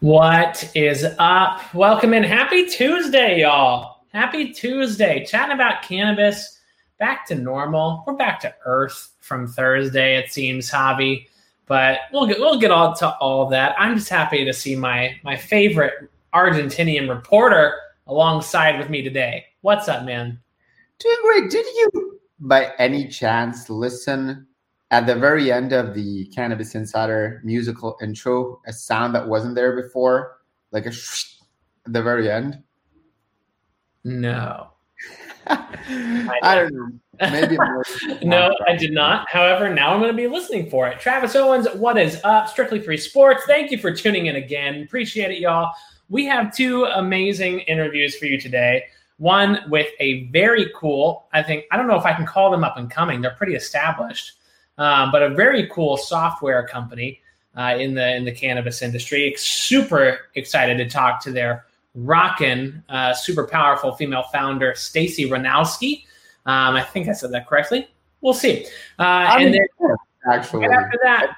What is up? Welcome in. Happy Tuesday, y'all. Happy Tuesday. Chatting about cannabis. Back to normal. We're back to earth from Thursday, it seems, Javi. But we'll get we'll get on to all that. I'm just happy to see my my favorite Argentinian reporter alongside with me today. What's up, man? Doing great. Did you by any chance listen at the very end of the Cannabis Insider musical intro, a sound that wasn't there before, like a sh- at the very end. No. I, I don't know. Maybe no, I did not. However, now I'm going to be listening for it. Travis Owens, what is up? Strictly Free Sports. Thank you for tuning in again. Appreciate it, y'all. We have two amazing interviews for you today. One with a very cool, I think, I don't know if I can call them up and coming. They're pretty established um, but a very cool software company uh, in the in the cannabis industry. Super excited to talk to their rockin' uh, super powerful female founder, Stacy Ranowski. Um, I think I said that correctly. We'll see. Uh, and then actually, right after that.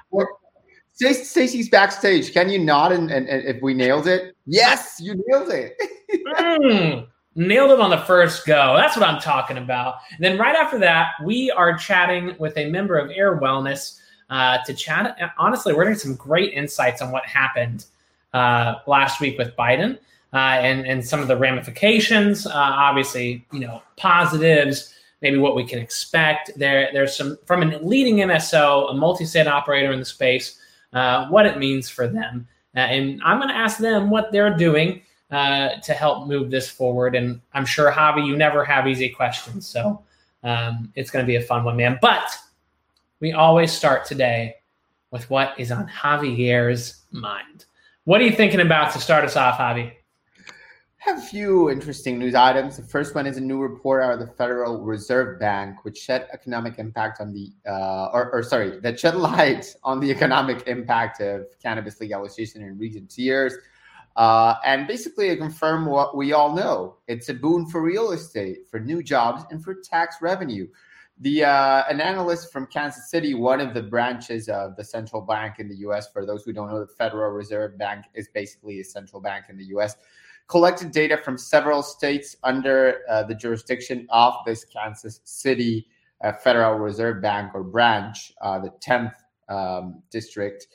Stacy's backstage. Can you nod and, and, and, if we nailed it? Yes, you nailed it. mm, Nailed it on the first go. That's what I'm talking about. And then right after that, we are chatting with a member of Ayr Wellness uh, to chat. Honestly, we're getting some great insights on what happened uh, last week with Biden uh, and and some of the ramifications. Uh, obviously, you know, positives. Maybe what we can expect. There, there's some from a leading MSO, a multi-state operator in the space. Uh, what it means for them, uh, and I'm going to ask them what they're doing uh, to help move this forward. And I'm sure, Javi, you never have easy questions. So um, it's going to be a fun one, man. But we always start today with what is on Javier's mind. What are you thinking about to start us off, Javi? have a few interesting news items. The first one is a new report out of the Federal Reserve Bank, which shed economic impact on the, uh, or, or, sorry, that shed light on the economic impact of cannabis legalization in recent years. Uh, and basically, confirm what we all know: it's a boon for real estate, for new jobs, and for tax revenue. The uh, an analyst from Kansas City, one of the branches of the central bank in the U.S. For those who don't know, the Federal Reserve Bank is basically a central bank in the U.S. Collected data from several states under uh, the jurisdiction of this Kansas City uh, Federal Reserve Bank or branch, uh, the 10th um, district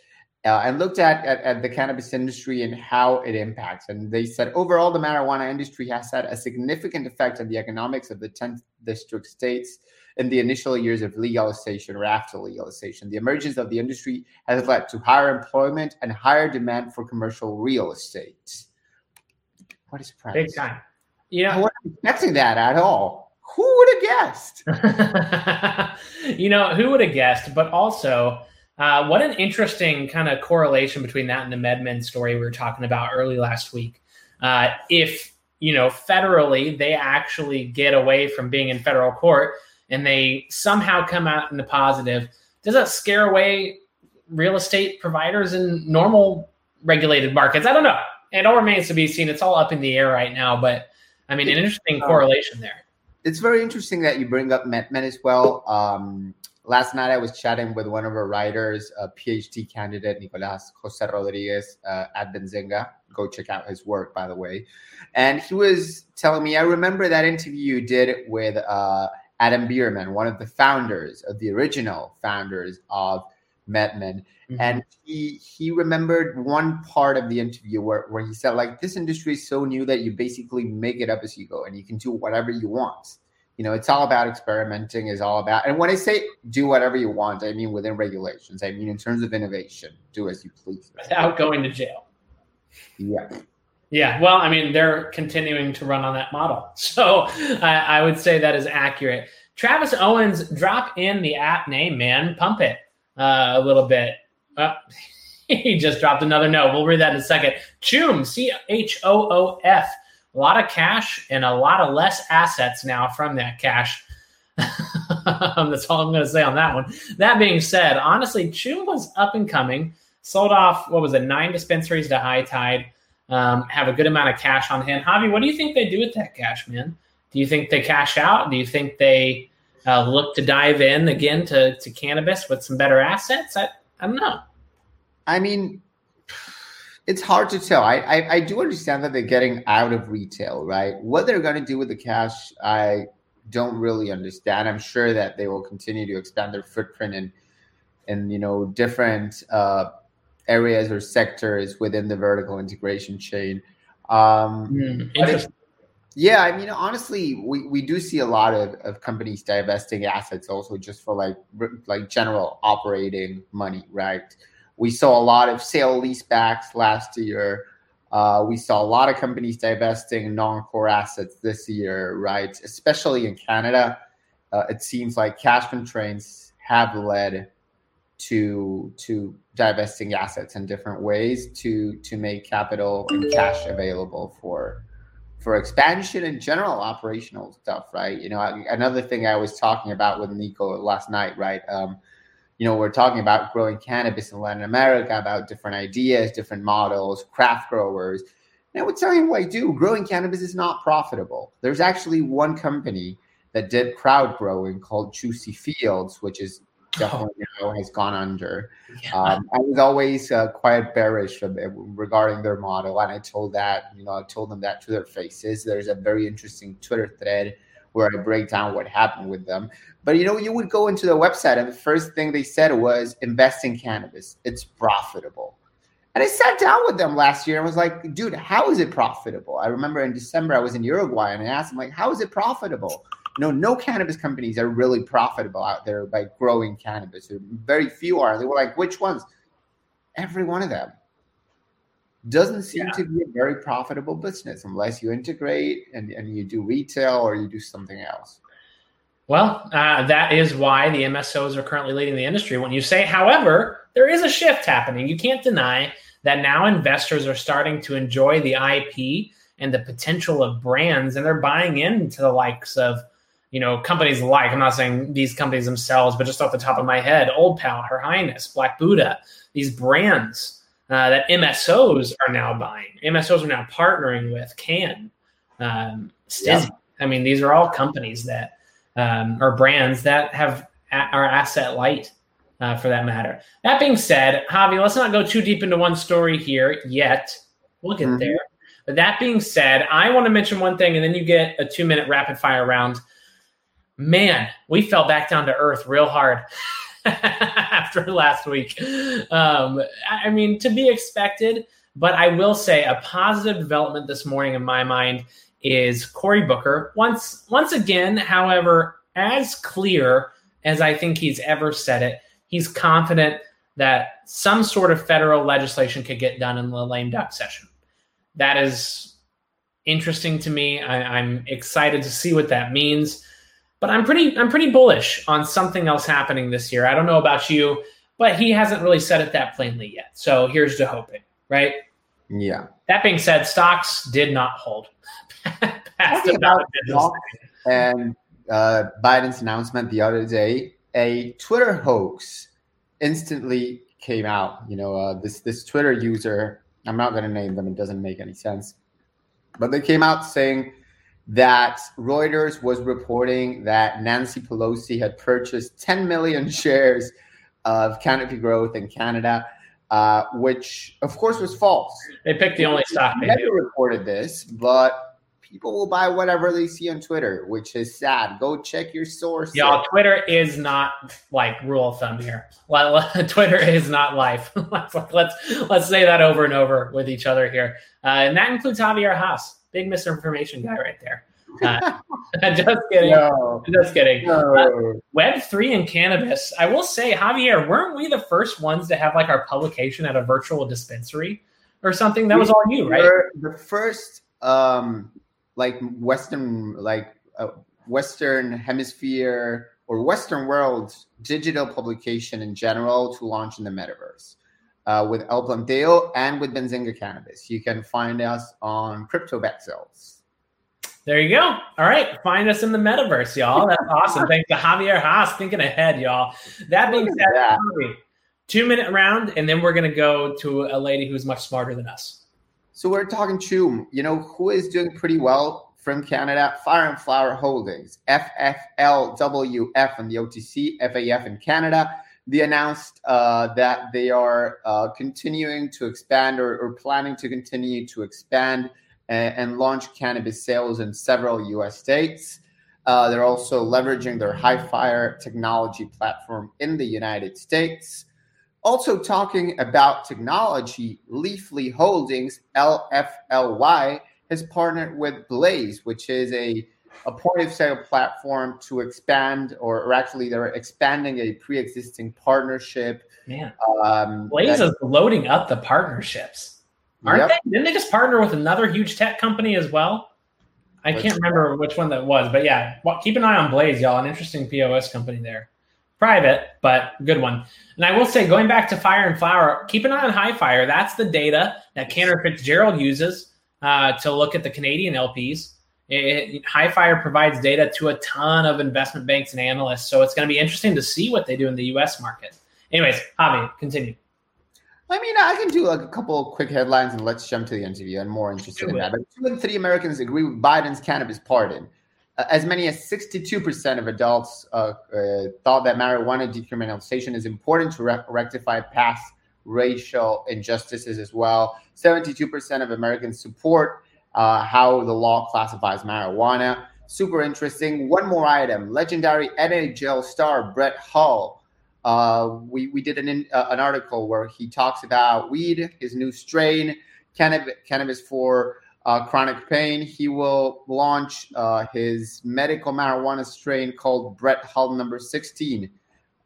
uh, and looked at, at, at, the cannabis industry and how it impacts. And they said overall, the marijuana industry has had a significant effect on the economics of the 10th district states in the initial years of legalization or after legalization. The emergence of the industry has led to higher employment and higher demand for commercial real estate. What is price? Big time. You know, I wasn't expecting that at all. Who would have guessed? you know, who would have guessed? But also, uh, what an interesting kind of correlation between that and the MedMen story we were talking about early last week. Uh, if you know federally they actually get away from being in federal court and they somehow come out in the positive, does that scare away real estate providers in normal regulated markets? I don't know. It all remains to be seen. It's all up in the air right now, but I mean, an interesting correlation there. It's very interesting that you bring up MedMen as well. Um, last night I was chatting with one of our writers, a PhD candidate, Nicolas Jose Rodriguez uh, at Benzinga. Go check out his work, by the way. And he was telling me, I remember that interview you did with uh, Adam Bierman, one of the founders of the original founders of MedMen. Mm-hmm. And he he remembered one part of the interview where, where he said, like, this industry is so new that you basically make it up as you go and you can do whatever you want you know it's all about experimenting is all about and when i say do whatever you want i mean within regulations i mean in terms of innovation do as you please. Without going to jail. Yeah. Yeah well i mean they're continuing to run on that model. So I, I would say that is accurate. Travis owens drop in the app name man. Pump it uh, a little bit. Uh, he just dropped another note. We'll read that in a second. Choom c-h-o-o-f a lot of cash and a lot of less assets now from that cash. That's all I'm going to say on that one. That being said, honestly, Choom was up and coming. Sold off what was it, nine dispensaries to High Tide. Um, have a good amount of cash on hand. Javi, what do you think they do with that cash, man? Do you think they cash out? Do you think they uh, look to dive in again to, to cannabis with some better assets? I, I don't know. I mean, it's hard to tell. I, I, I do understand that they're getting out of retail, right? What they're going to do with the cash, I don't really understand. I'm sure that they will continue to expand their footprint in in you know different uh, areas or sectors within the vertical integration chain. Um, mm, yeah, I mean, honestly, we, we do see a lot of, of companies divesting assets also just for like like general operating money, right? We saw a lot of sale leasebacks last year. Uh, we saw a lot of companies divesting non-core assets this year, right? Especially in Canada, uh, it seems like cash constraints have led to to divesting assets in different ways to to make capital and cash available for for expansion and general operational stuff, right? You know, another thing I was talking about with Nico last night, right? Um, you know, we're talking about growing cannabis in Latin America, about different ideas, different models, craft growers. And I would tell you what I do. Growing cannabis is not profitable. There's actually one company that did crowd growing called Juicy Fields, which is definitely oh. now has gone under. Yeah. Um, I was always uh, quite bearish regarding their model, and I told that you know I told them that to their faces. There's a very interesting Twitter thread where I break down what happened with them. But you know, you would go into the website, and the first thing they said was invest in cannabis. It's profitable. And I sat down with them last year and was like, dude, how is it profitable? I remember in December I was in Uruguay and I asked them, like, how is it profitable? Know, no cannabis companies are really profitable out there by growing cannabis. Very few are. They were like, which ones? Every one of them doesn't seem yeah. to be a very profitable business unless you integrate and, and you do retail or you do something else. Well, uh, that is why the MSOs are currently leading the industry. When you say, however, there is a shift happening. You can't deny that now investors are starting to enjoy the IP and the potential of brands, and they're buying into the likes of, you know, companies like I'm not saying these companies themselves, but just off the top of my head, Old Pal, Her Highness, Black Buddha, these brands uh, that MSOs are now buying. MSOs are now partnering with Can, um, Stizzy. Yeah. I mean, these are all companies that um, or brands that have are asset light uh, for that matter. That being said, Javi, let's not go too deep into one story here yet. We'll get mm-hmm. there. But that being said, I want to mention one thing, and then you get a two minute rapid fire round. Man, we fell back down to earth real hard. after last week. Um, I mean, to be expected, but I will say a positive development this morning in my mind is Cory Booker. Once, once again, however, as clear as I think he's ever said it, he's confident that some sort of federal legislation could get done in the lame duck session. That is interesting to me. I, I'm excited to see what that means. But I'm pretty I'm pretty bullish on something else happening this year. I don't know about you, but he hasn't really said it that plainly yet. So here's to hoping, right? Yeah. That being said, stocks did not hold. Past about and uh, Biden's announcement the other day, a Twitter hoax instantly came out. You know, uh, this this Twitter user, I'm not going to name them; it doesn't make any sense. But they came out saying that Reuters was reporting that Nancy Pelosi had purchased 10 million shares of Canopy Growth in Canada, uh, which of course was false. They picked the only stock they never reported this, but people will buy whatever they see on Twitter, which is sad. Go check your source. Y'all, Twitter is not like rule of thumb here. Twitter is not life. let's, let's let's say that over and over with each other here, uh, and that includes Javier Hasse big misinformation guy right there. Uh, just kidding. No. Just kidding. No. Uh, Web three and cannabis. I will say, Javier, weren't we the first ones to have like our publication at a virtual dispensary or something? That we was all you, right? The first, um, like Western, like uh, Western Hemisphere or Western world digital publication in general to launch in the metaverse uh, with El Planteo and with Benzinga Cannabis. You can find us on Crypto Bet Cells. There you go. All right. Find us in the metaverse, y'all. That's awesome. Thanks to Javier Hasse thinking ahead, y'all. That being said, two minute round, and then we're going to go to a lady who's much smarter than us. So we're talking Choom. You know, who is doing pretty well from Canada? Fire and Flower Holdings, FFLWF on the OTC, FAF in Canada. They announced uh, that they are uh, continuing to expand or, or, planning to continue to expand and, and, launch cannabis sales in several US states. Uh, they're also leveraging their Hifyre technology platform in the United States. Also, talking about technology, Leafly Holdings, LFLY, has partnered with Blaze, which is a a point of sale platform to expand, or, or actually, they're expanding a pre existing partnership. Man, um, Blaze is loading up the partnerships, aren't yep. they? Didn't they just partner with another huge tech company as well? I can't remember which one that was, but yeah, well, keep an eye on Blaze, y'all. An interesting POS company there. Private, but good one. And I will say, going back to Fire and Flower, keep an eye on Hifyre. That's the data that Cantor Fitzgerald uses uh, to look at the Canadian LPs. It, Hifyre provides data to a ton of investment banks and analysts, so it's going to be interesting to see what they do in the U.S. market. Anyways, Javi, continue. I mean, I can do like a couple quick headlines and let's jump to the interview. I'm more interested in that. But two in three Americans agree with Biden's cannabis pardon. Uh, as many as 62% of adults uh, uh, thought that marijuana decriminalization is important to re- rectify past racial injustices as well. 72% of Americans support uh, how the law classifies marijuana. Super interesting. One more item legendary NHL star Brett Hull. Uh, we, we did an, uh, an article where he talks about weed, his new strain, cannabis, cannabis for uh, chronic pain. He will launch uh, his medical marijuana strain called Brett Hull number 16.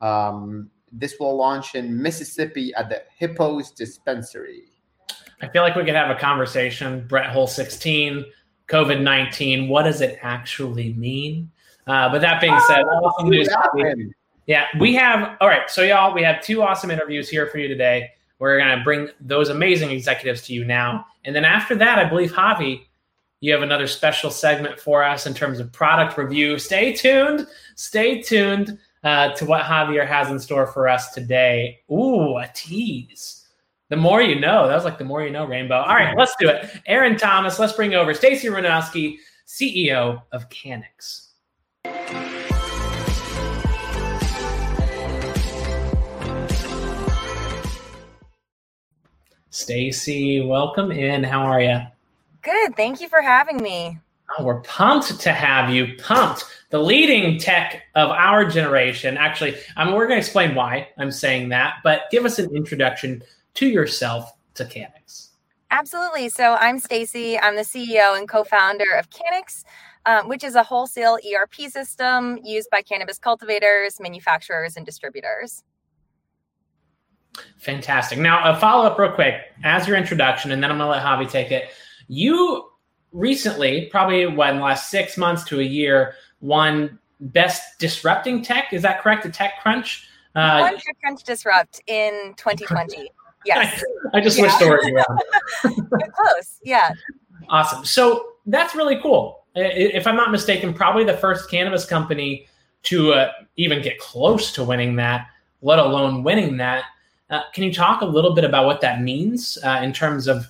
Um, this will launch in Mississippi at the Hippos Dispensary. I feel like we could have a conversation. Brett Hull 16, COVID 19. What does it actually mean? Uh, but that being said, oh, awesome news. Yeah, we have. All right. So, y'all, we have two awesome interviews here for you today. We're going to bring those amazing executives to you now. And then after that, I believe, Javi, you have another special segment for us in terms of product review. Stay tuned. Stay tuned uh, to what Javier has in store for us today. Ooh, a tease. The more you know. That was like the more you know, Rainbow. All right, let's do it. Aaron Thomas, let's bring over Stacy Ranowski, CEO of Canix. Stacy, welcome in. How are you? Good. Thank you for having me. Oh, we're pumped to have you. Pumped. The leading tech of our generation. Actually, I mean, we're going to explain why I'm saying that, but give us an introduction to yourself to Canix. Absolutely. So I'm Stacy. I'm the CEO and co-founder of Canix, um, which is a wholesale ERP system used by cannabis cultivators, manufacturers, and distributors. Fantastic. Now, a follow up real quick as your introduction, and then I'm going to let Javi take it. You recently, probably the last six months to a year, won Best Disrupting Tech. Is that correct? At TechCrunch? Uh, TechCrunch Disrupt in 2020. Yes. I, I just yeah. switched the word around. close. Yeah. Awesome. So that's really cool. If I'm not mistaken, probably the first cannabis company to uh, even get close to winning that, let alone winning that. Uh, can you talk a little bit about what that means uh, in terms of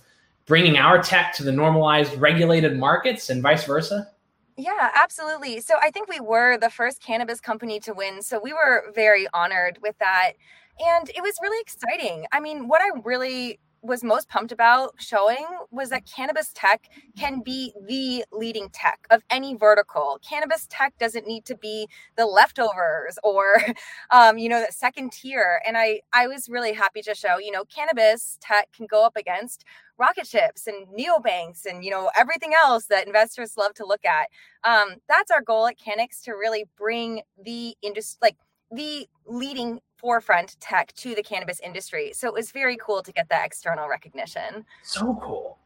bringing our tech to the normalized regulated markets and vice versa? Yeah, absolutely. So I think we were the first cannabis company to win. So we were very honored with that. And it was really exciting. I mean, what I really was most pumped about showing was that cannabis tech can be the leading tech of any vertical. Cannabis tech doesn't need to be the leftovers or, um, you know, the second tier. And I, I was really happy to show, you know, cannabis tech can go up against rocket ships and neobanks and, you know, everything else that investors love to look at. Um, that's our goal at Canix to really bring the industry, like the leading forefront tech to the cannabis industry. So it was very cool to get that external recognition. So cool.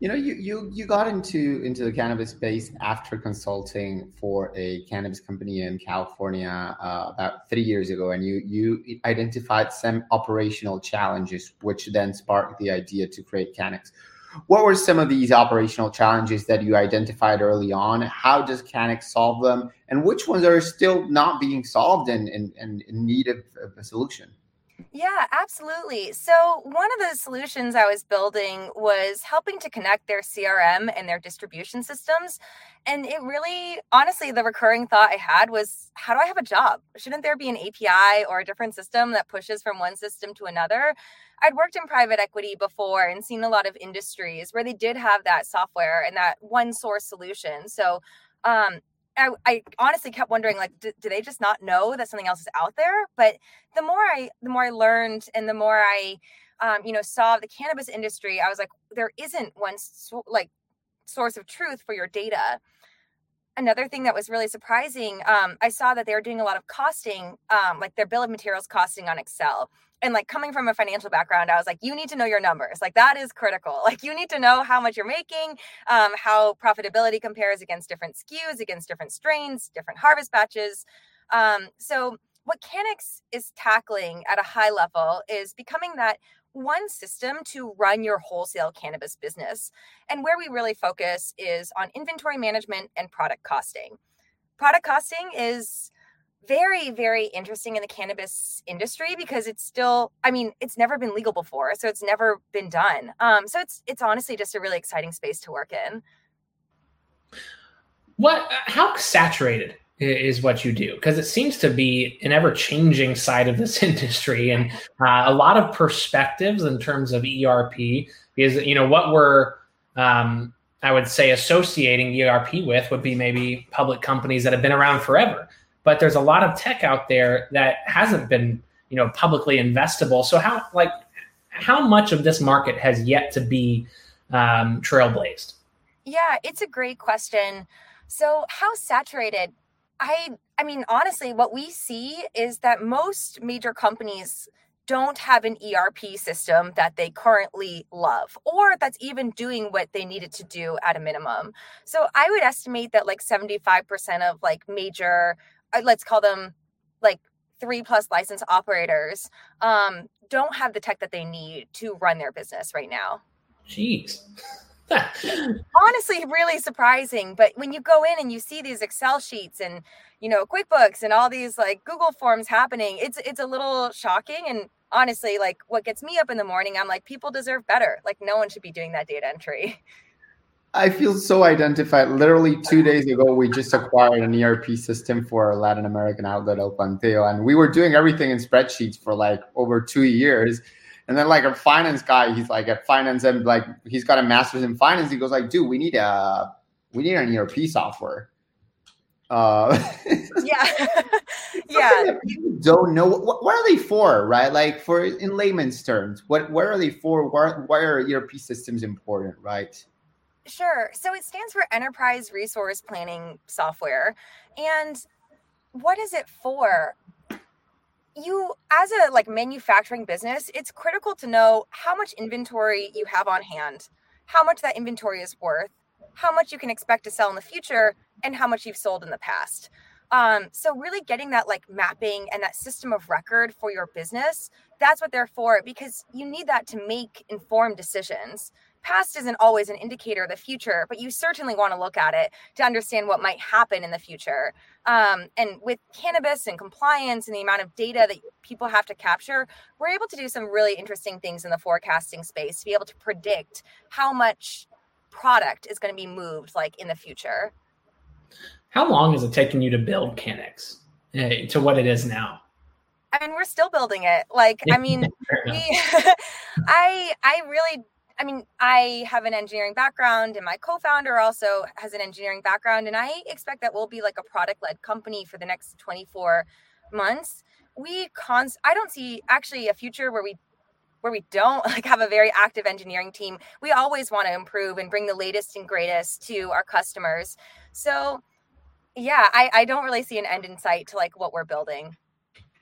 You know, you you you got into into the cannabis space after consulting for a cannabis company in California uh, about three years ago, and you you identified some operational challenges, which then sparked the idea to create Canix. What were some of these operational challenges that you identified early on? How does Canix solve them? And which ones are still not being solved and, and, and in need of, of a solution? Yeah, absolutely. So, one of the solutions I was building was helping to connect their CRM and their distribution systems. And it really, honestly, the recurring thought I had was how do I have a job? Shouldn't there be an API or a different system that pushes from one system to another? I'd worked in private equity before and seen a lot of industries where they did have that software and that one source solution. So, um, I, I, honestly kept wondering like do, do, they just not know that something else is out there? But the more i the more i learned and the more i um, you know saw the cannabis industry i was like there isn't one so, like source of truth for your data. Another thing that was really surprising um, i saw that they were doing a lot of costing um, like their bill of materials costing on excel and like coming from a financial background i was like you need to know your numbers like that is critical like you need to know how much you're making um, how profitability compares against different skus against different strains different harvest batches um, so what Canix is tackling at a high level is becoming that one system to run your wholesale cannabis business. And where we really focus is on inventory management and product costing. Product costing is very very interesting in the cannabis industry because it's still i mean it's never been legal before so it's never been done. Um, so it's it's honestly just a really exciting space to work in. What how saturated is what you do? Because it seems to be an ever changing side of this industry and uh, a lot of perspectives in terms of erp because you know what we're um, i would say associating erp with would be maybe public companies that have been around forever but there's a lot of tech out there that hasn't been you know publicly investable. So how like how much of this market has yet to be um, trailblazed? Yeah it's a great question. So how saturated? I i mean honestly what we see is that most major companies don't have an ERP system that they currently love or that's even doing what they needed to do at a minimum. So I would estimate that like 75% of like major let's call them like three plus license operators um, don't have the tech that they need to run their business right now. Jeez. Honestly, really surprising. But when you go in and you see these Excel sheets and you know QuickBooks and all these like Google forms happening, it's it's a little shocking. And honestly, like what gets me up in the morning, I'm like, people deserve better. Like no one should be doing that data entry. I feel so identified. Literally two days ago, we just acquired an ERP system for a Latin American outlet, El Planteo, and we were doing everything in spreadsheets for like over two years. And then like a finance guy, he's like at finance and like he's got a master's in finance. He goes like, dude, we need a we need an ERP software. Uh, yeah, yeah. don't know what, what, are they for, right? Like for in layman's terms, what what are they for? Why, why are ERP systems important, right? Sure. So it stands for Enterprise Resource Planning Software. And what is it for? You as a like manufacturing business, it's critical to know how much inventory you have on hand, how much that inventory is worth, how much you can expect to sell in the future, and how much you've sold in the past. Um, so really getting that like mapping and that system of record for your business, that's what they're for because you need that to make informed decisions past isn't always an indicator of the future, but you certainly want to look at it to understand what might happen in the future. Um, and with cannabis and compliance and the amount of data that people have to capture, we're able to do some really interesting things in the forecasting space to be able to predict how much product is going to be moved like in the future. How long has it taken you to build Canix uh, to what it is now? I mean, we're still building it. Like, I mean, we, I, I really I mean, I have an engineering background, and my co founder also has an engineering background. And I expect that we'll be like a product led company for the next 24 months. We cons, I don't see actually a future where we where we don't like have a very active engineering team we always want to improve and bring the latest and greatest to our customers so yeah i, I don't really see an end in sight to like what we're building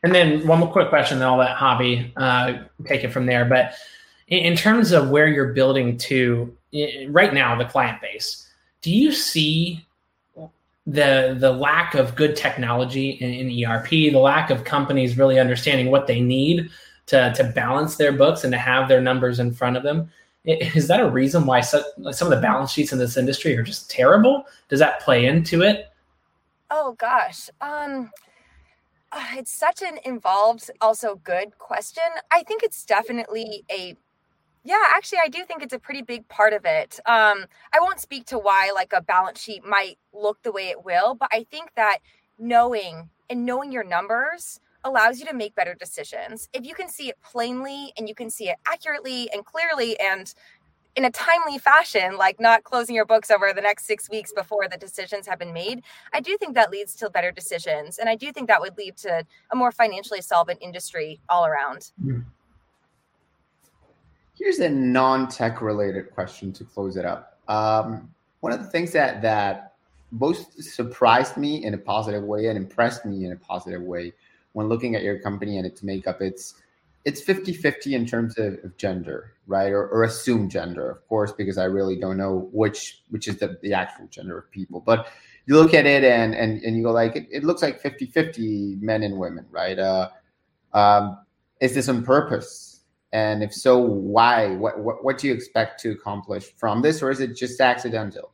and then one more quick question then i'll let Javi uh, take it from there but in terms of where you're building to right now, the client base, do you see the the lack of good technology in, in, ERP, the lack of companies really understanding what they need to to balance their books and to have their numbers in front of them? Is that a reason why some of the balance sheets in this industry are just terrible? Does that play into it? Oh gosh. Um uh, it's such an involved, also good question. I think it's definitely a yeah, actually, I do think it's a pretty big part of it. Um, I won't speak to why like a balance sheet might look the way it will, but I think that knowing and knowing your numbers allows you to make better decisions. If you can see it plainly and you can see it accurately and clearly and in a timely fashion, like not closing your books over the next six weeks before the decisions have been made, I do think that leads to better decisions. And I do think that would lead to a more financially solvent industry all around. Mm-hmm. Here's a non-tech related question to close it up. Um, one of the things that that most surprised me in a positive way and impressed me in a positive way when looking at your company and its makeup, it's it's 50-50 in terms of, of gender, right? Or, or assumed gender, of course, because I really don't know which which is the, the actual gender of people. But you look at it and and, and you go like it, it looks like 50-50 men and women, right? Uh, um, is this on purpose? And if so, why? What, what, what do you expect to accomplish from this, or is it just accidental?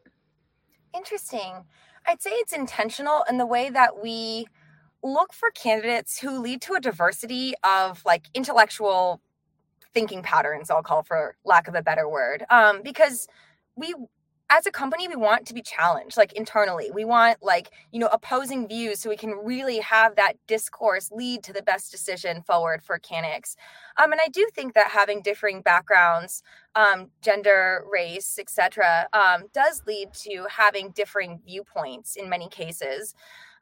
Interesting. I'd say it's intentional in the way that we look for candidates who lead to a diversity of like intellectual thinking patterns, I'll call for lack of a better word. Um, because we as a company we want to be challenged like internally. We want like you know opposing views so we can really have that discourse lead to the best decision forward for Canix. Um, and i do think that having differing backgrounds um, gender race etc um, does lead to having differing viewpoints in many cases.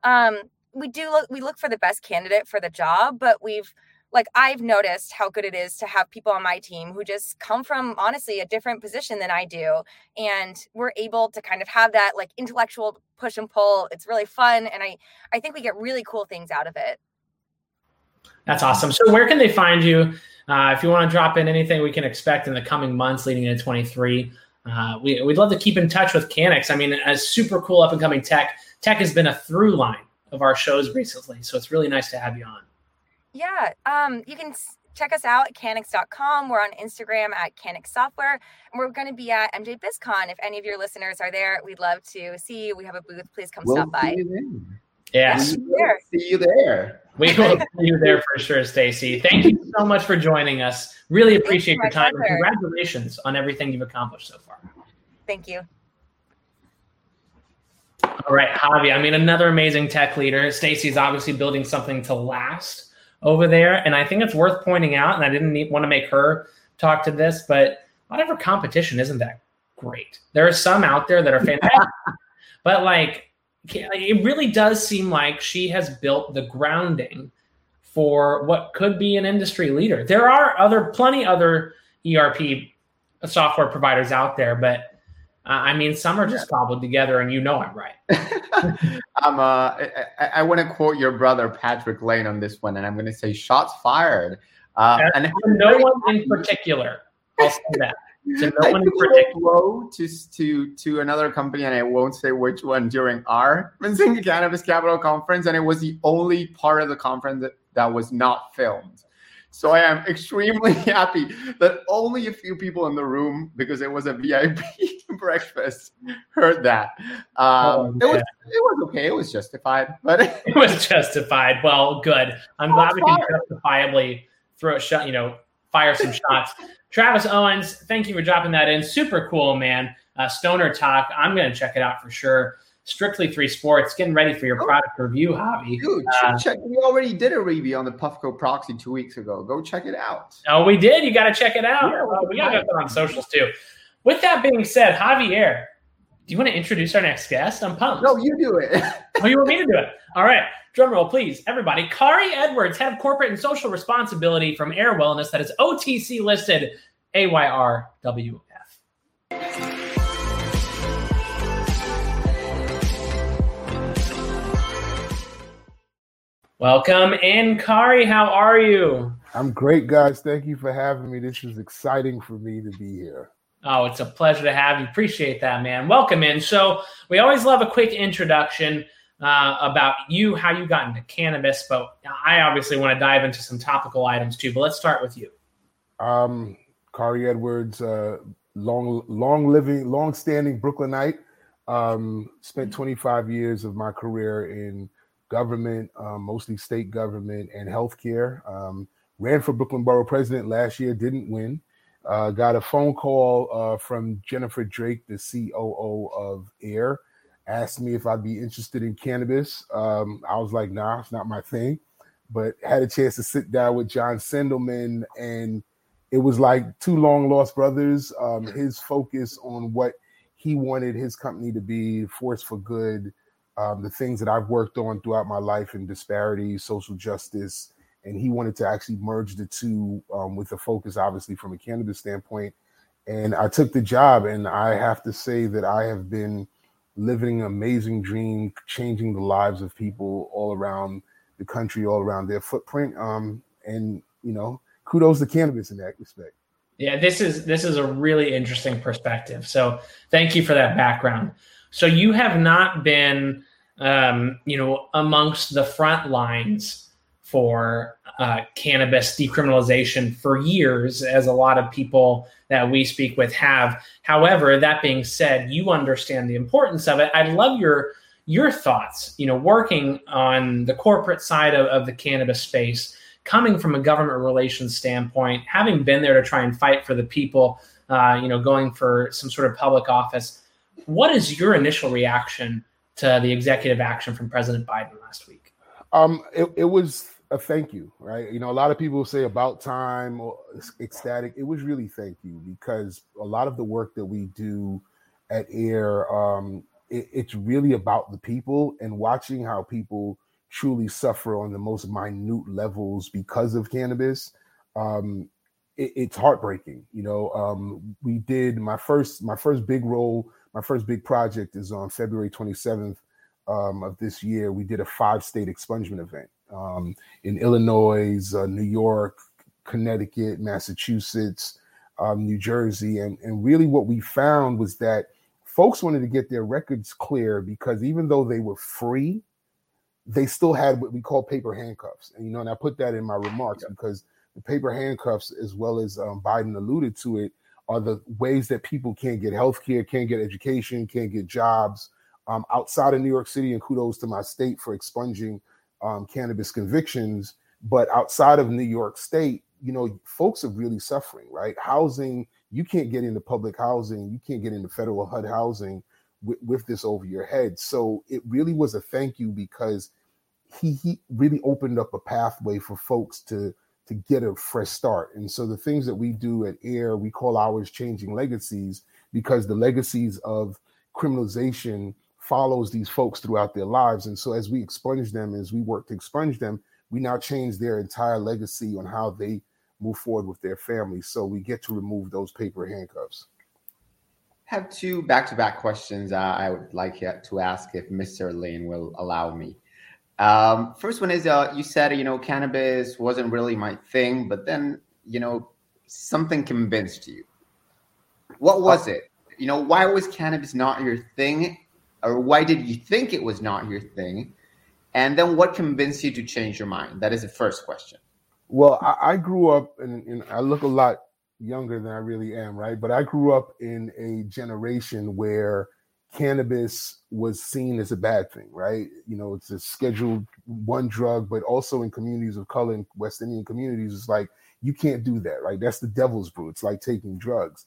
Um, we do look we look for the best candidate for the job but we've like I've noticed how good it is to have people on my team who just come from honestly a different position than I do and we're able to kind of have that like intellectual push and pull. It's really fun and I I think we get really cool things out of it. That's awesome. So where can they find you? Uh, if you want to drop in anything we can expect in the coming months leading into 23, uh, we, we'd love to keep in touch with Canix. I mean, as super cool up and coming tech, tech has been a through line of our shows recently. So it's really nice to have you on. Yeah. Um, you can check us out at canix.com. We're on Instagram at Canix Software. And we're going to be at MJ BizCon. If any of your listeners are there, we'd love to see you. We have a booth. Please come we'll stop by. Yes. See you, see you there. We will see you there for sure, Stacy. Thank you so much for joining us. Really appreciate your time. And congratulations on everything you've accomplished so far. Thank you. All right, Javi. I mean, another amazing tech leader. Stacy's obviously building something to last over there. And I think it's worth pointing out, and I didn't need, want to make her talk to this, but whatever competition isn't that great. There are some out there that are fantastic, but like it really does seem like she has built the grounding for what could be an industry leader. There are other plenty other ERP software providers out there, but I mean, some are just cobbled together, and you know I'm right. I'm. Uh, I, I want to quote your brother Patrick Lane on this one, and I'm going to say shots fired. Uh, and no one in particular. I'll say that. To no one in particular. to to to another company, and I won't say which one during our Benzinga Cannabis Capital conference, and it was the only part of the conference that, that was not filmed. So I am extremely happy that only a few people in the room, because it was a VIP breakfast, heard that. Um, oh, it was it was okay. It was justified, but it was justified. Well, good. I'm glad we can justifiably throw a shot. You know, fire some shots. Travis Owens, thank you for dropping that in. Super cool, man. Uh, Stoner Talk. I'm going to check it out for sure. Strictly Three Sports, getting ready for your oh. product review hobby. Dude, uh, check. We already did a review on the Puffco Proxy two weeks ago. Go check it out. Oh, we did. You got to check it out. Yeah, uh, we got to that on socials too. With that being said, Javier, do you want to introduce our next guest? I'm pumped. No, you do it. oh, you want me to do it? All right. Drum roll, please, everybody. Kari Edwards, head of corporate and social responsibility from Ayr Wellness, that is OTC listed AYRWF. Welcome in, Kari. How are you? I'm great, guys. Thank you for having me. This is exciting for me to be here. Oh, it's a pleasure to have you. Appreciate that, man. Welcome in. So, we always love a quick introduction uh, about you, how you got into cannabis, but I obviously want to dive into some topical items too. But let's start with you. Um, Kari Edwards, uh, long, long living, long standing Brooklynite. Um, spent 25 years of my career in government, um, mostly state government and healthcare. Um, ran for Brooklyn Borough President last year, didn't win. Uh, got a phone call uh, from Jennifer Drake, the COO of Ayr, asked me if I'd be interested in cannabis. Um, I was like, nah, it's not my thing. But had a chance to sit down with John Sandelman, and it was like two long lost brothers. Um, his focus on what he wanted his company to be, force for good, um, the things that I've worked on throughout my life in disparities, social justice, and he wanted to actually merge the two um, with a focus, obviously, from a cannabis standpoint. And I took the job, and I have to say that I have been living an amazing dream, changing the lives of people all around the country, all around their footprint. Um, and you know, kudos to cannabis in that respect. Yeah, this is this is a really interesting perspective. So thank you for that background. So you have not been, um, you know, amongst the front lines for uh, cannabis decriminalization for years, as a lot of people that we speak with have. However, that being said, you understand the importance of it. I'd love your your thoughts. You know, working on the corporate side of, of the cannabis space, coming from a government relations standpoint, having been there to try and fight for the people. Uh, you know, going for some sort of public office. What is your initial reaction to the executive action from President Biden last week? Um, it, it was a thank you, right? You know, a lot of people say about time or ecstatic. It was really thank you because a lot of the work that we do at Ayr, um, it, it's really about the people and watching how people truly suffer on the most minute levels because of cannabis. Um, it, it's heartbreaking. You know, um, we did my first my first big role, my first big project is on February 27th um, of this year. We did a five state expungement event um, in Illinois, uh, New York, Connecticut, Massachusetts, um, New Jersey. And, and really, what we found was that folks wanted to get their records clear because even though they were free, they still had what we call paper handcuffs. And, you know, and I put that in my remarks yeah. because the paper handcuffs, as well as um, Biden alluded to it, are the ways that people can't get health care, can't get education, can't get jobs um, outside of New York City. And kudos to my state for expunging um, cannabis convictions. But outside of New York State, you know, folks are really suffering, right? Housing, you can't get into public housing, you can't get into federal HUD housing with, with this over your head. So it really was a thank you because he he really opened up a pathway for folks to to get a fresh start. And so the things that we do at Ayr, we call ours changing legacies because the legacies of criminalization follows these folks throughout their lives. And so as we expunge them, as we work to expunge them, we now change their entire legacy on how they move forward with their families. So we get to remove those paper handcuffs. I have two back-to-back questions uh, I would like to ask if Mr. Lane will allow me. Um, first one is uh, you said you know cannabis wasn't really my thing, but then you know something convinced you. What was it? You know why was cannabis not your thing, or why did you think it was not your thing? And then what convinced you to change your mind? That is the first question. Well, I, I grew up and I look a lot younger than I really am, right? But I grew up in a generation where cannabis was seen as a bad thing, right? You know, it's a scheduled one drug, but also in communities of color in West Indian communities, it's like you can't do that, right? That's the devil's brew. It's like taking drugs.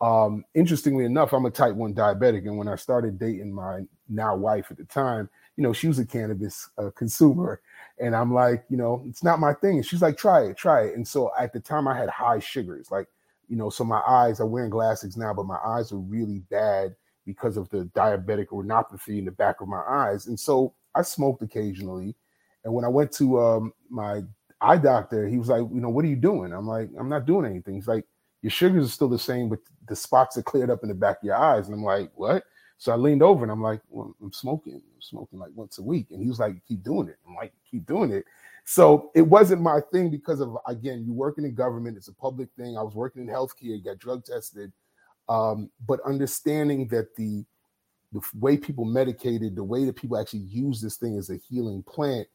Um, interestingly enough, I'm a type 1 diabetic. And when I started dating my now wife at the time, you know, she was a cannabis uh, consumer. And I'm like, you know, it's not my thing. And she's like, try it, try it. And so at the time, I had high sugars. Like, you know, so my eyes, I'm wearing glasses now, but my eyes are really bad because of the diabetic retinopathy in the back of my eyes. And so I smoked occasionally. And when I went to um, my eye doctor, he was like, you know, what are you doing? I'm like, I'm not doing anything. He's like, your sugars are still the same, but the spots are cleared up in the back of your eyes. And I'm like, what? So I leaned over and I'm like, well, I'm smoking. I'm smoking like once a week. And he was like, keep doing it. I'm like, keep doing it. So it wasn't my thing because of, again, you working in government, it's a public thing. I was working in healthcare, got drug tested. Um, but understanding that the the way people medicated, the way that people actually use this thing as a healing plant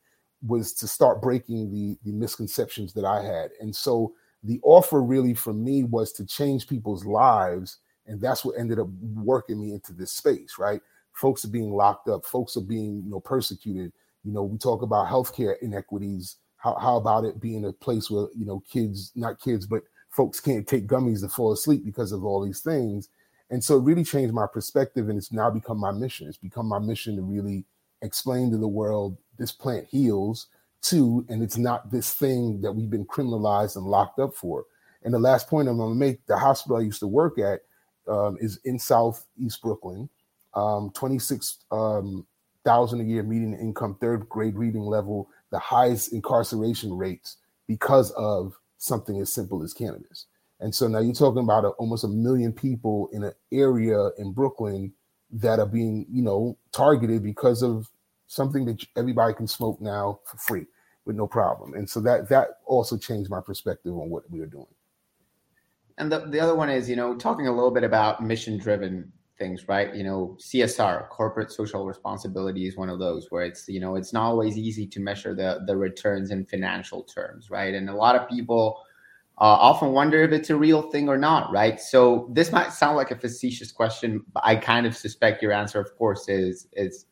was to start breaking the the misconceptions that I had. And so the offer really for me was to change people's lives and that's what ended up working me into this space right folks are being locked up folks are being you know persecuted You know, we talk about healthcare inequities. How, how about it being a place where, you know, kids, not kids, but folks can't take gummies to fall asleep because of all these things. And so it really changed my perspective and it's now become my mission. It's become my mission to really explain to the world this plant heals too, and it's not this thing that we've been criminalized and locked up for. And the last point I'm going to make: the hospital I used to work at um, is in Southeast Brooklyn, um, 26 um, thousand a year median income, third grade reading level, the highest incarceration rates because of something as simple as cannabis. And so now you're talking about a, almost a million people in an area in Brooklyn that are being, you know, targeted because of something that everybody can smoke now for free with no problem. And so that that also changed my perspective on what we are doing. And the, the other one is, you know, talking a little bit about mission driven things, right? You know, CSR, corporate social responsibility is one of those where it's, you know, it's not always easy to measure the the returns in financial terms, right? And a lot of people uh, often wonder if it's a real thing or not, right? So this might sound like a facetious question, but I kind of suspect your answer, of course, is is,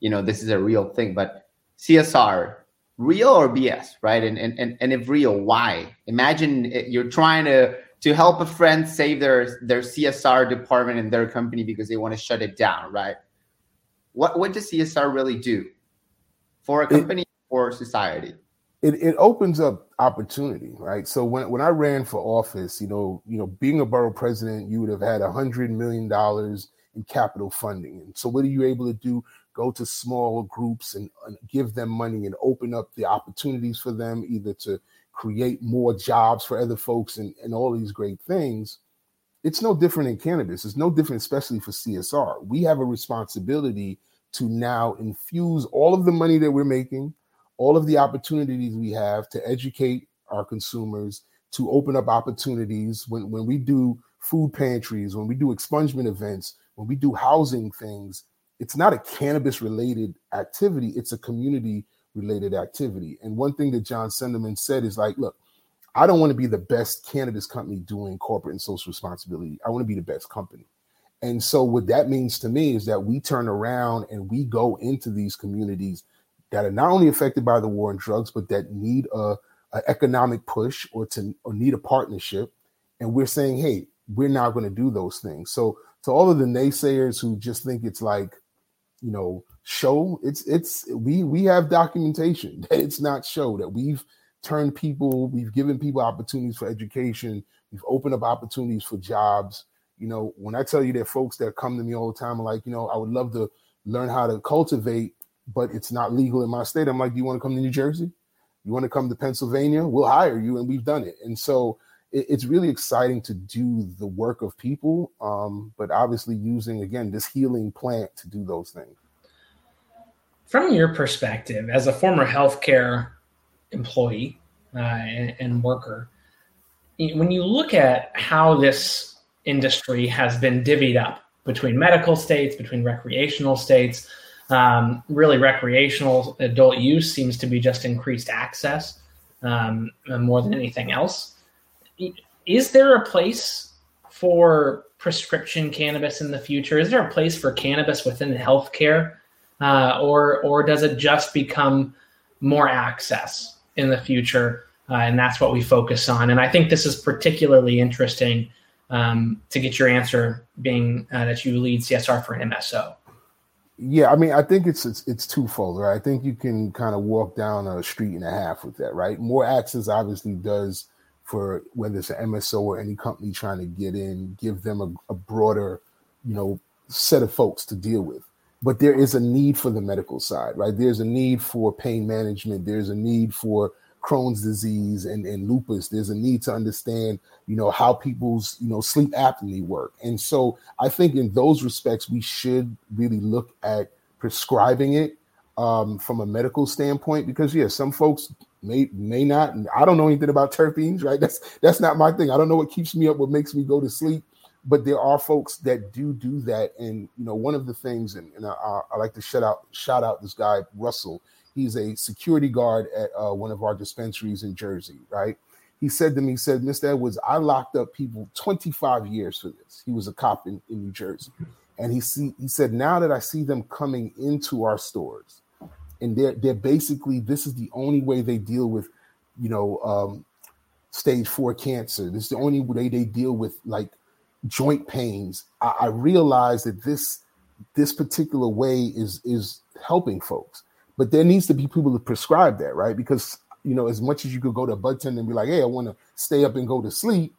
you know, this is a real thing. But CSR, real or BS, right? And and and, and if real, why? Imagine you're trying to to help a friend save their their CSR department in their company because they want to shut it down, right? What what does CSR really do for a company it, or society? It it opens up opportunity, right? So when when I ran for office, you know, you know, being a borough president, you would have had a hundred million dollars in capital funding. And so what are you able to do? Go to small groups and, and give them money and open up the opportunities for them either to create more jobs for other folks and, and all these great things it's no different in cannabis. It's no different especially for csr we have a responsibility to now infuse all of the money that we're making all of the opportunities we have to educate our consumers to open up opportunities when, when we do food pantries when we do expungement events when we do housing things. It's not a cannabis related activity. It's a community related activity. And one thing that John Sandelman said is like, look, I don't want to be the best cannabis company doing corporate and social responsibility. I want to be the best company. And so what that means to me is that we turn around and we go into these communities that are not only affected by the war on drugs, but that need a, a economic push or to or need a partnership. And we're saying, hey, we're not going to do those things. So to all of the naysayers who just think it's like, you know, show it's it's we we have documentation that it's not show that we've turned people we've given people opportunities for education we've opened up opportunities for jobs. You know when i tell you that folks that come to me all the time are like you know i would love to learn how to cultivate but it's not legal in my state i'm like do you want to come to new jersey? You want to come to pennsylvania? We'll hire you and we've done it. And so it, it's really exciting to do the work of people um, but obviously using again this healing plant to do those things from your perspective as a former healthcare employee uh, and, and, worker, when you look at how this industry has been divvied up between medical states, between recreational states, um, really recreational adult use seems to be just increased access um, more than anything else. Is there a place for prescription cannabis in the future? Is there a place for cannabis within healthcare? Uh, or or does it just become more access in the future? Uh, and that's what we focus on. And I think this is particularly interesting um, to get your answer, being uh, that you lead CSR for an MSO. Yeah, I mean, I think it's it's, it's twofold. Right? I think you can kind of walk down a street and a half with that. Right? More access obviously does for whether it's an MSO or any company trying to get in, give them a, a broader, you know, set of folks to deal with but there is a need for the medical side, right? There's a need for pain management. There's a need for Crohn's disease and, and lupus. There's a need to understand, you know, how people's, you know, sleep apnea work. And so I think in those respects, we should really look at prescribing it um, from a medical standpoint, because yeah, some folks may may not. I don't know anything about terpenes, right? That's that's not my thing. I don't know what keeps me up, what makes me go to sleep but there are folks that do do that. And you know one of the things and, and I, I, like to shout out shout out this guy russell. He's a security guard at uh, one of our dispensaries in jersey right? He said to me he said mr edwards i locked up people 25 years for this. He was a cop in, in new jersey. And he see he said now that i see them coming into our stores and they're they're basically this is the only way they deal with, you know, um, stage four cancer. This is the only way they deal with like joint pains. I, I realize that this this particular way is is helping folks, but there needs to be people to prescribe that, right? Because you know, as much as you could go to a bud tender and be like, "Hey, I want to stay up and go to sleep,"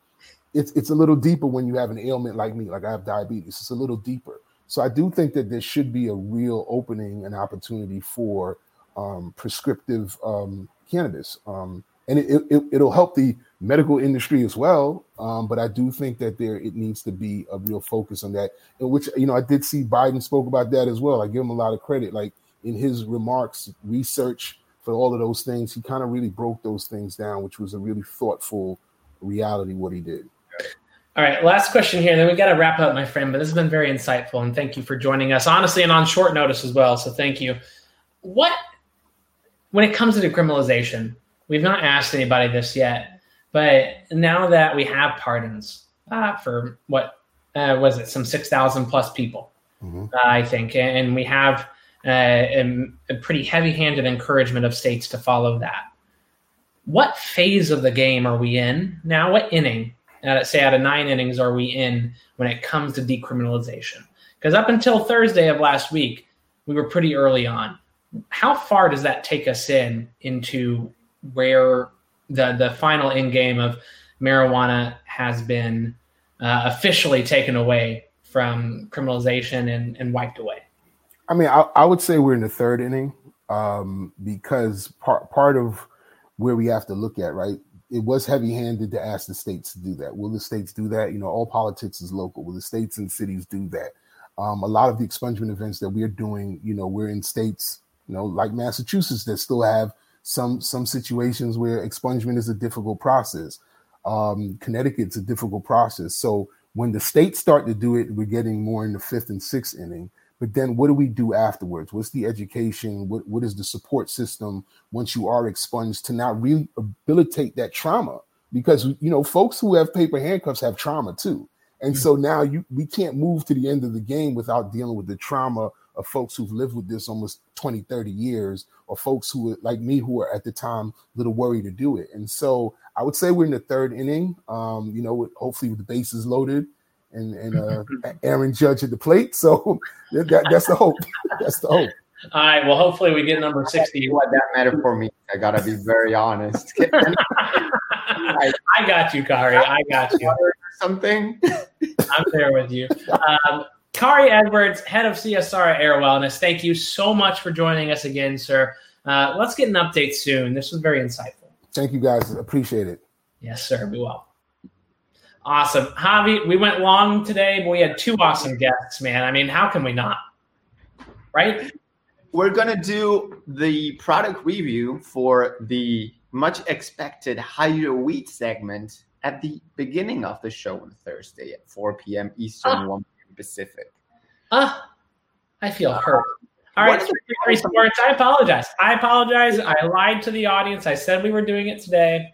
it's it's a little deeper when you have an ailment like me, like I have diabetes. It's a little deeper. So I do think that there should be a real opening and opportunity for um, prescriptive um, cannabis, um, and it, it, it'll help the medical industry as well. Um, but I do think that there it needs to be a real focus on that. In which you know I did see Biden spoke about that as well. I give him a lot of credit. Like in his remarks, research for all of those things, he kind of really broke those things down, which was a really thoughtful reality what he did. All right, last question here, then we got to wrap up, my friend. But this has been very insightful, and thank you for joining us, honestly, and on short notice as well. So thank you. What, when it comes to decriminalization, we've not asked anybody this yet, but now that we have pardons uh, for what uh, was it, some six thousand plus people, mm-hmm. uh, I think, and we have uh, a, a pretty heavy-handed encouragement of states to follow that. What phase of the game are we in now? What inning? say out of nine innings are we in when it comes to decriminalization? Because up until Thursday of last week, we were pretty early on. How far does that take us in into where the the final end game of marijuana has been uh, officially taken away from criminalization and, and wiped away? I mean, I, I would say we're in the third inning um, because part part of where we have to look at right it was heavy handed to ask the states to do that. Will the states do that? You know, all politics is local. Will the states and cities do that? Um, a lot of the expungement events that we're doing, you know, we're in states, you know, like Massachusetts that still have some some situations where expungement is a difficult process. Um, Connecticut's a difficult process. So when the states start to do it, we're getting more in the fifth and sixth inning. But then what do we do afterwards? What's the education? What, what is the support system once you are expunged to not rehabilitate that trauma? Because you know, folks who have paper handcuffs have trauma too. And mm-hmm. so now you we can't move to the end of the game without dealing with the trauma of folks who've lived with this almost 20, 30 years, or folks who are like me who are at the time a little worried to do it. And so I would say we're in the third inning. Um, you know, hopefully with the bases loaded and and uh, Aaron Judge at the plate. So that, that's the hope. That's the hope. All right. Well, hopefully we get number sixty. What that matter for me. I gotta be very honest. I got you, Khari. I got you. Something. I'm there with you. Um, Khari Edwards, head of CSR Ayr Wellness. Thank you so much for joining us again, sir. Uh, let's get an update soon. This was very insightful. Thank you, guys. Appreciate it. Yes, sir. Be well. Awesome. Javi, we went long today, but we had two awesome guests, man. I mean, how can we not? Right? We're going to do the product review for the much expected higher wheat segment at the beginning of the show on Thursday at 4 p.m. Eastern, uh, 1 p.m. Pacific. Ah, uh, I feel hurt. All right, three sports. I apologize. I apologize. I lied to the audience. I said we were doing it today.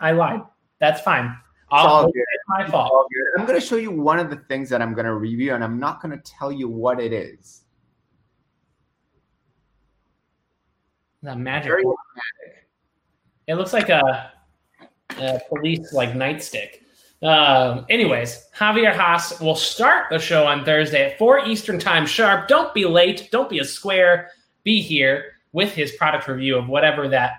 I lied. That's fine. all good. my fault. I'm going to show you one of the things that I'm going to review, and I'm not going to tell you what it is. The magic. magic. It looks like a, a police like nightstick. Um, anyways, Javier Hasse will start the show on Thursday at 4 Eastern Time sharp. Don't be late. Don't be a square. Be here with his product review of whatever that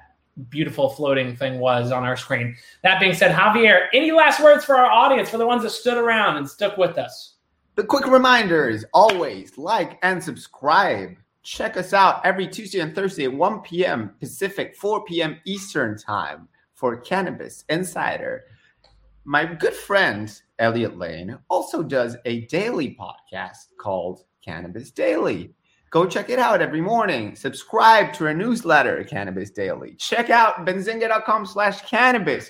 beautiful floating thing was on our screen. That being said, Javier, any last words for our audience, for the ones that stood around and stuck with us? The quick reminders always like and subscribe. Check us out every Tuesday and Thursday at 1 p.m. Pacific, 4 p.m. Eastern Time for Cannabis Insider. My good friend Elliot Lane also does a daily podcast called Cannabis Daily. Go check it out every morning. Subscribe to our newsletter, Cannabis Daily. Check out benzinga.com slash cannabis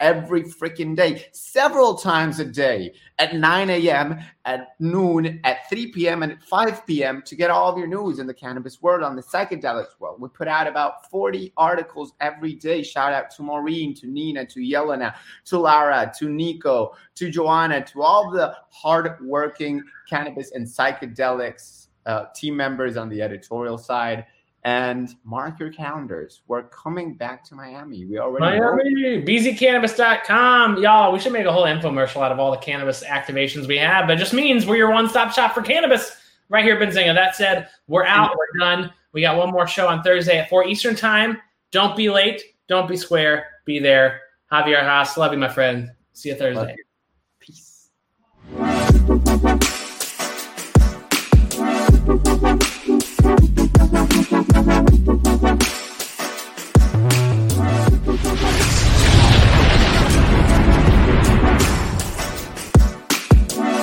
every freaking day, several times a day at 9 a.m., at noon, at 3 p.m., and at 5 p.m. to get all of your news in the cannabis world, on the psychedelics world. We put out about 40 articles every day. Shout out to Maureen, to Nina, to Yelena, to Lara, to Nico, to Joanna, to all the hardworking cannabis and psychedelics uh, team members on the editorial side. And mark your calendars. We're coming back to Miami. We already. Miami, bzcannabis.com. Y'all, we should make a whole infomercial out of all the cannabis activations we have. That just means we're your one stop shop for cannabis right here, Benzinga. That said, we're out. We're done. We got one more show on Thursday at 4 Eastern Time. Don't be late. Don't be square. Be there. Javier Hasse. Love you, my friend. See you Thursday. Peace.